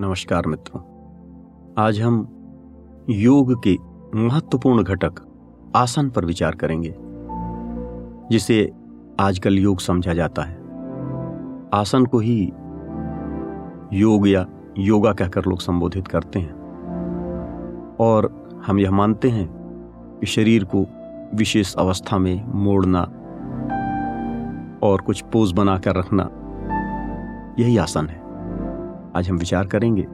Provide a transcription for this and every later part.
नमस्कार मित्रों। आज हम योग के महत्वपूर्ण घटक आसन पर विचार करेंगे, जिसे आजकल योग समझा जाता है। आसन को ही योग या योगा कहकर लोग संबोधित करते हैं। और हम यह मानते हैं कि शरीर को विशेष अवस्था में मोड़ना और कुछ पोज बनाकर रखना यही आसन है। आज हम विचार करेंगे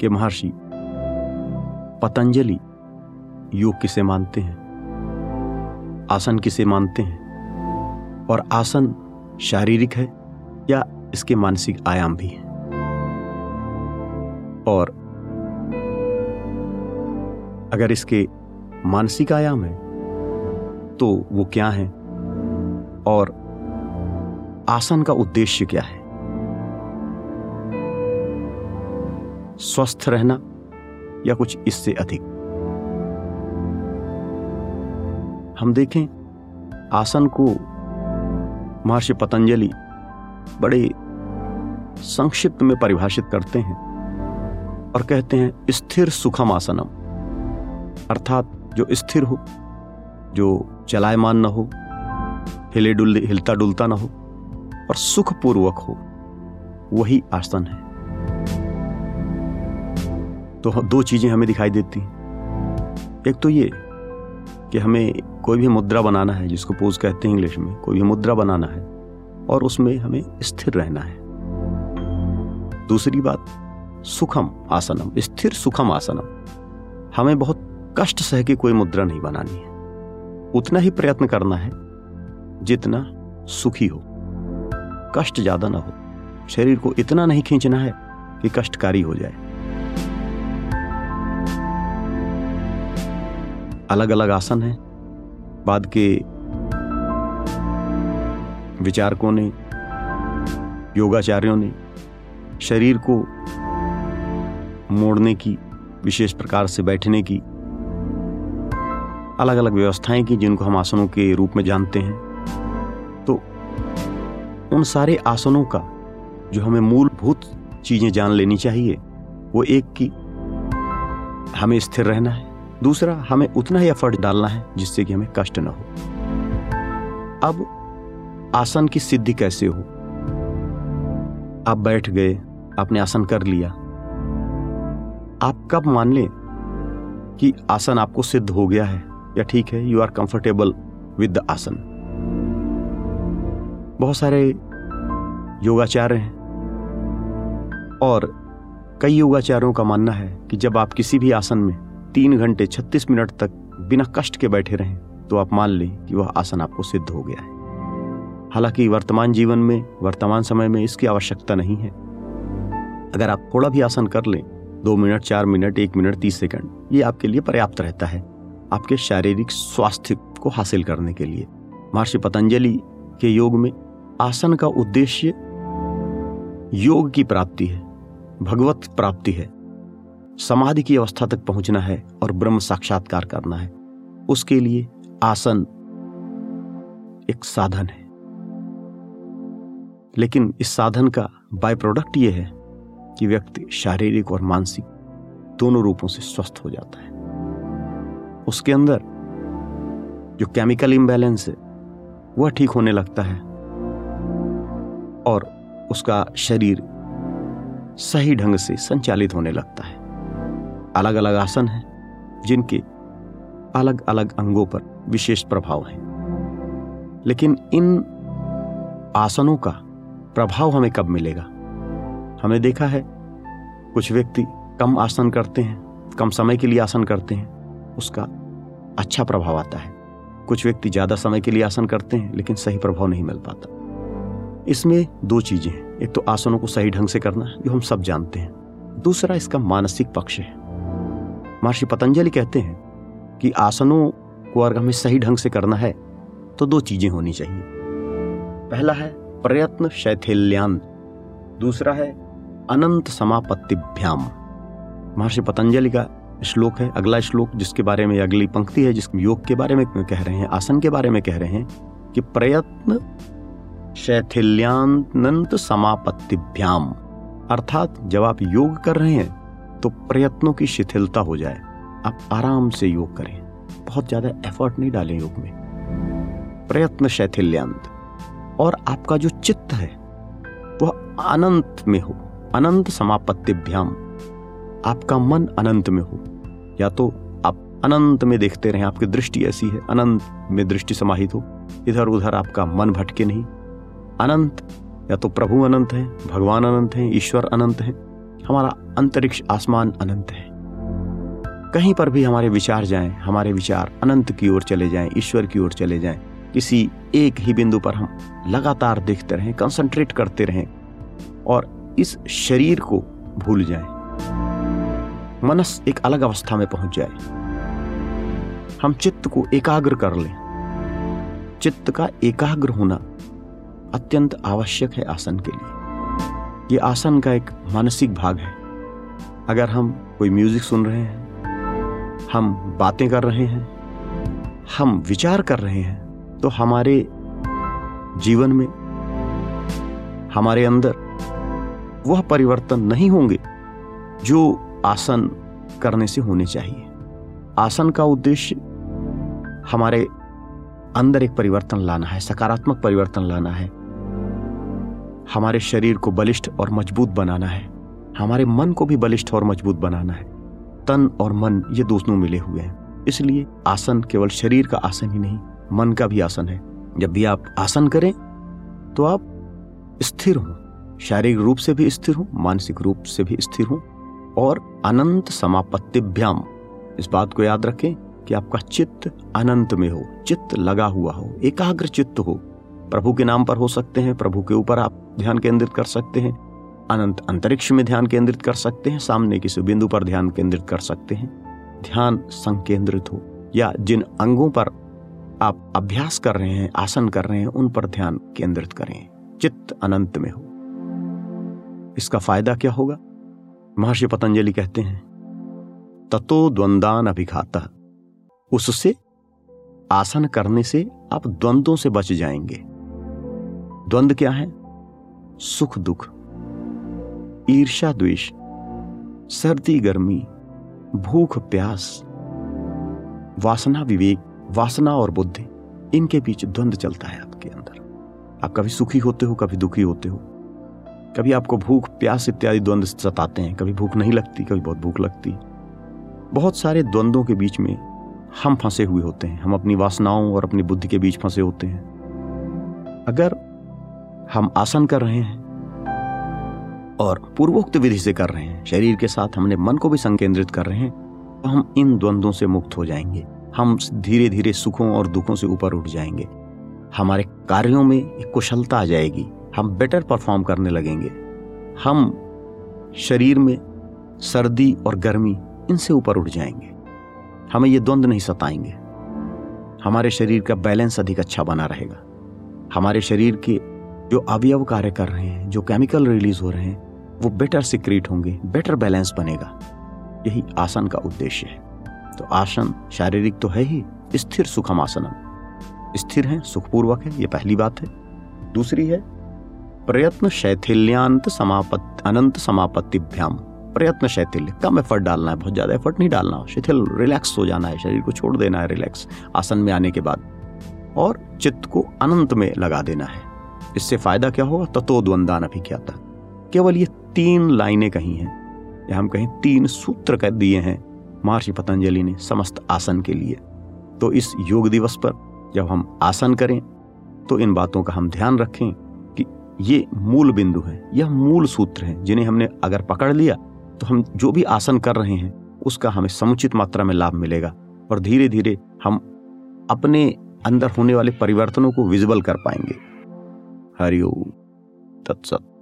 कि महर्षि पतंजलि योग किसे मानते हैं, आसन किसे मानते हैं, और आसन शारीरिक है या इसके मानसिक आयाम भी है। और अगर इसके मानसिक आयाम है तो वो क्या है, और आसन का उद्देश्य क्या है? स्वस्थ रहना या कुछ इससे अधिक। हम देखें, आसन को महर्षि पतंजलि बड़े संक्षिप्त में परिभाषित करते हैं और कहते हैं, स्थिर सुखम आसनम। अर्थात, जो स्थिर हो, जो चलायमान न हो, हिले डुल हिलता डुलता ना हो और सुखपूर्वक हो, वही आसन है। तो दो चीज़ें हमें दिखाई देती। हैं एक तो ये कि हमें कोई भी मुद्रा बनाना है, जिसको पोज कहते हैं इंग्लिश में, कोई भी मुद्रा बनाना है, और उसमें हमें स्थिर रहना है। दूसरी बात, सुखम आसनम, स्थिर सुखम आसनम। हमें बहुत कष्ट सह के कोई मुद्रा नहीं बनानी है। उतना ही प्रयत्न करना है, जितना सुखी हो। कष्ट ज़्यादा ना हो। शरीर को इतना नहीं खींचना है कि कष्टकारी हो जाए। अलग अलग आसन हैं। बाद के विचारकों ने, योगाचार्यों ने, शरीर को मोड़ने की, विशेष प्रकार से बैठने की अलग अलग व्यवस्थाएँ की जिनको हम आसनों के रूप में जानते हैं। तो उन सारे आसनों का जो हमें मूलभूत चीज़ें जान लेनी चाहिए, वो एक की हमें स्थिर रहना है। दूसरा, हमें उतना ही एफर्ट डालना है जिससे कि हमें कष्ट ना हो। अब, आसन की सिद्धि कैसे हो? आप बैठ गए, आपने आसन कर लिया। आप कब मान लें कि आसन आपको सिद्ध हो गया है? या ठीक है you are comfortable with the आसन। बहुत सारे योगाचार्य हैं। और कई योगाचार्यों का मानना है कि जब आप किसी भी आसन में तीन घंटे छत्तीस मिनट तक बिना कष्ट के बैठे रहें तो आप मान लें कि वह आसन आपको सिद्ध हो गया है। हालाँकि वर्तमान जीवन में, वर्तमान समय में इसकी आवश्यकता नहीं है। अगर आप थोड़ा भी आसन कर लें, दो मिनट, चार मिनट, एक मिनट, तीस सेकंड, ये आपके लिए पर्याप्त रहता है, आपके शारीरिक स्वास्थ्य को हासिल करने के लिए। महर्षि पतंजलि के योग में आसन का उद्देश्य योग की प्राप्ति है, भगवत प्राप्ति है। समाधि की अवस्था तक पहुँचना है और ब्रह्म साक्षात्कार करना है। उसके लिए आसन एक साधन है। लेकिन इस साधन का बाय प्रोडक्ट यह है कि व्यक्ति शारीरिक और मानसिक दोनों रूपों से स्वस्थ हो जाता है। उसके अंदर जो केमिकल इम्बैलेंस है, वह ठीक होने लगता है और उसका शरीर सही ढंग से संचालित होने लगता है। अलग अलग आसन हैं, जिनके अलग अलग अंगों पर विशेष प्रभाव है। लेकिन इन आसनों का प्रभाव हमें कब मिलेगा? हमने देखा है, कुछ व्यक्ति कम आसन करते हैं, कम समय के लिए आसन करते हैं, उसका अच्छा प्रभाव आता है। कुछ व्यक्ति ज़्यादा समय के लिए आसन करते हैं, लेकिन सही प्रभाव नहीं मिल पाता। इसमें दो चीज़ें हैं, एक तो आसनों को सही ढंग से करना, जो हम सब जानते हैं। दूसरा इसका मानसिक पक्ष है। महर्षि पतंजलि कहते हैं कि आसनों को अगर हमें सही ढंग से करना है तो दो चीज़ें होनी चाहिए। पहला है प्रयत्न शैथिल्यान, दूसरा है अनंत समापत्तिभ्याम। महर्षि पतंजलि का श्लोक है, अगला श्लोक जिसके बारे में, अगली पंक्ति है जिस योग के बारे में कह रहे हैं, आसन के बारे में कह रहे हैं कि प्रयत्न शैथिल्यानंत समापत्तिभ्याम, अर्थात जब आप योग कर रहे हैं तो प्रयत्नों की शिथिलता हो जाए। आप आराम से योग करें। बहुत ज़्यादा एफर्ट नहीं डालें योग में। प्रयत्न शैथिल्यांत। और आपका जो चित्त है, वह अनंत में हो। अनंत समापत्तिभ्याम। आपका मन अनंत में हो। या तो आप अनंत में देखते रहे, आपकी दृष्टि ऐसी है, अनंत में दृष्टि समाहित हो। इधर उधर आपका मन भटके नहीं। अनंत, या तो प्रभु अनंत है, भगवान अनंत है, ईश्वर अनंत है। हमारा अंतरिक्ष आसमान अनंत है। कहीं पर भी हमारे विचार जाएँ, हमारे विचार अनंत की ओर चले जाएँ, ईश्वर की ओर चले जाएँ, किसी एक ही बिंदु पर हम लगातार देखते रहें कंसंट्रेट करते रहें और इस शरीर को भूल जाएँ। मनस एक अलग अवस्था में पहुँच जाए। हम चित्त को एकाग्र कर लें। चित्त का एकाग्र होना अत्यंत आवश्यक है आसन के लिए। यह आसन का एक मानसिक भाग है। अगर हम कोई म्यूज़िक सुन रहे हैं, हम बातें कर रहे हैं, हम विचार कर रहे हैं तो हमारे जीवन में, हमारे अंदर वह परिवर्तन नहीं होंगे जो आसन करने से होने चाहिए। आसन का उद्देश्य हमारे अंदर एक परिवर्तन लाना है, सकारात्मक परिवर्तन लाना है। हमारे शरीर को बलिष्ठ और मज़बूत बनाना है। हमारे मन को भी बलिष्ठ और मज़बूत बनाना है। तन और मन ये दोनों मिले हुए हैं। इसलिए आसन केवल शरीर का आसन ही नहीं, मन का भी आसन है। जब भी आप आसन करें तो आप स्थिर हो। शारीरिक रूप से भी स्थिर हो, मानसिक रूप से भी स्थिर हो और अनंत समापत्तिभ्याम। इस बात को याद रखें कि आपका चित्त अनंत में हो, चित्त लगा हुआ हो, एकाग्र चित्त हो। प्रभु के नाम पर हो सकते हैं, प्रभु के ऊपर आप ध्यान केंद्रित कर सकते हैं, अनंत अंतरिक्ष में ध्यान केंद्रित कर सकते हैं, सामने किसी बिंदु पर ध्यान केंद्रित कर सकते हैं। ध्यान संकेंद्रित हो, या जिन अंगों पर आप अभ्यास कर रहे हैं, आसन कर रहे हैं, उन पर ध्यान केंद्रित करें। चित्त अनंत में हो। इसका फ़ायदा क्या होगा? महर्षि पतंजलि कहते हैं, ततो द्वंदान अभिघाता। उससे आसन करने से आप द्वंद्वों से बच जाएँगे। द्वंद्व क्या है? सुख, दुख ईर्षा द्वेष, सर्दी, गर्मी, भूख, प्यास, वासना, विवेक, वासना और बुद्धि, इनके बीच द्वंद्व चलता है आपके अंदर। आप कभी सुखी होते हो, कभी दुखी होते हो। कभी आपको भूख, प्यास इत्यादि द्वंद्व सताते हैं। कभी भूख नहीं लगती, कभी बहुत भूख लगती। बहुत सारे द्वंद्वों के बीच में हम फंसे हुए होते हैं। हम अपनी वासनाओं और अपनी बुद्धि के बीच फंसे होते हैं। अगर हम आसन कर रहे हैं और पूर्वोक्त विधि से कर रहे हैं। शरीर के साथ हमने मन को भी संकेंद्रित कर रहे हैं। तो हम इन द्वंद्वों से मुक्त हो जाएँगे। हम धीरे धीरे सुखों और दुखों से ऊपर उठ जाएँगे। हमारे कार्यों में एक कुशलता आ जाएगी। हम बेटर परफॉर्म करने लगेंगे। हम शरीर में सर्दी और गर्मी इनसे ऊपर उठ जाएँगे। हमें ये द्वंद्व नहीं सताएँगे। हमारे शरीर का बैलेंस अधिक अच्छा बना रहेगा। हमारे शरीर के जो अवयव कार्य कर रहे हैं, जो केमिकल रिलीज़ हो रहे हैं, वो बेटर सिक्रीट होंगे बेटर बैलेंस बनेगा। यही आसन का उद्देश्य है। तो आसन शारीरिक तो है ही, स्थिर सुखम आसनम। स्थिर है, सुखपूर्वक है, ये पहली बात है। दूसरी है, प्रयत्न शैथिल्यांत समापत, अनंत समापत्तिभ्याम। प्रयत्न शैथिल्य, कम एफर्ट डालना है, बहुत ज़्यादा एफर्ट नहीं डालना। शिथिल रिलैक्स हो जाना है, शरीर को छोड़ देना है रिलैक्स आसन में आने के बाद और चित्त को अनंत में लगा देना है। इससे फ़ायदा क्या होगा? क्या था? केवल ये तीन लाइनें कही हैं। या हम कहें तीन सूत्र कह दिए हैं महर्षि पतंजलि ने समस्त आसन के लिए। तो इस योग दिवस पर जब हम आसन करें तो इन बातों का हम ध्यान रखें कि ये मूल बिंदु है, यह मूल सूत्र है, जिन्हें हमने अगर पकड़ लिया तो हम जो भी आसन कर रहे हैं, उसका हमें समुचित मात्रा में लाभ मिलेगा। और धीरे धीरे हम अपने अंदर होने वाले परिवर्तनों को विजिबल कर पाएँगे। हरिओम। तत्सत।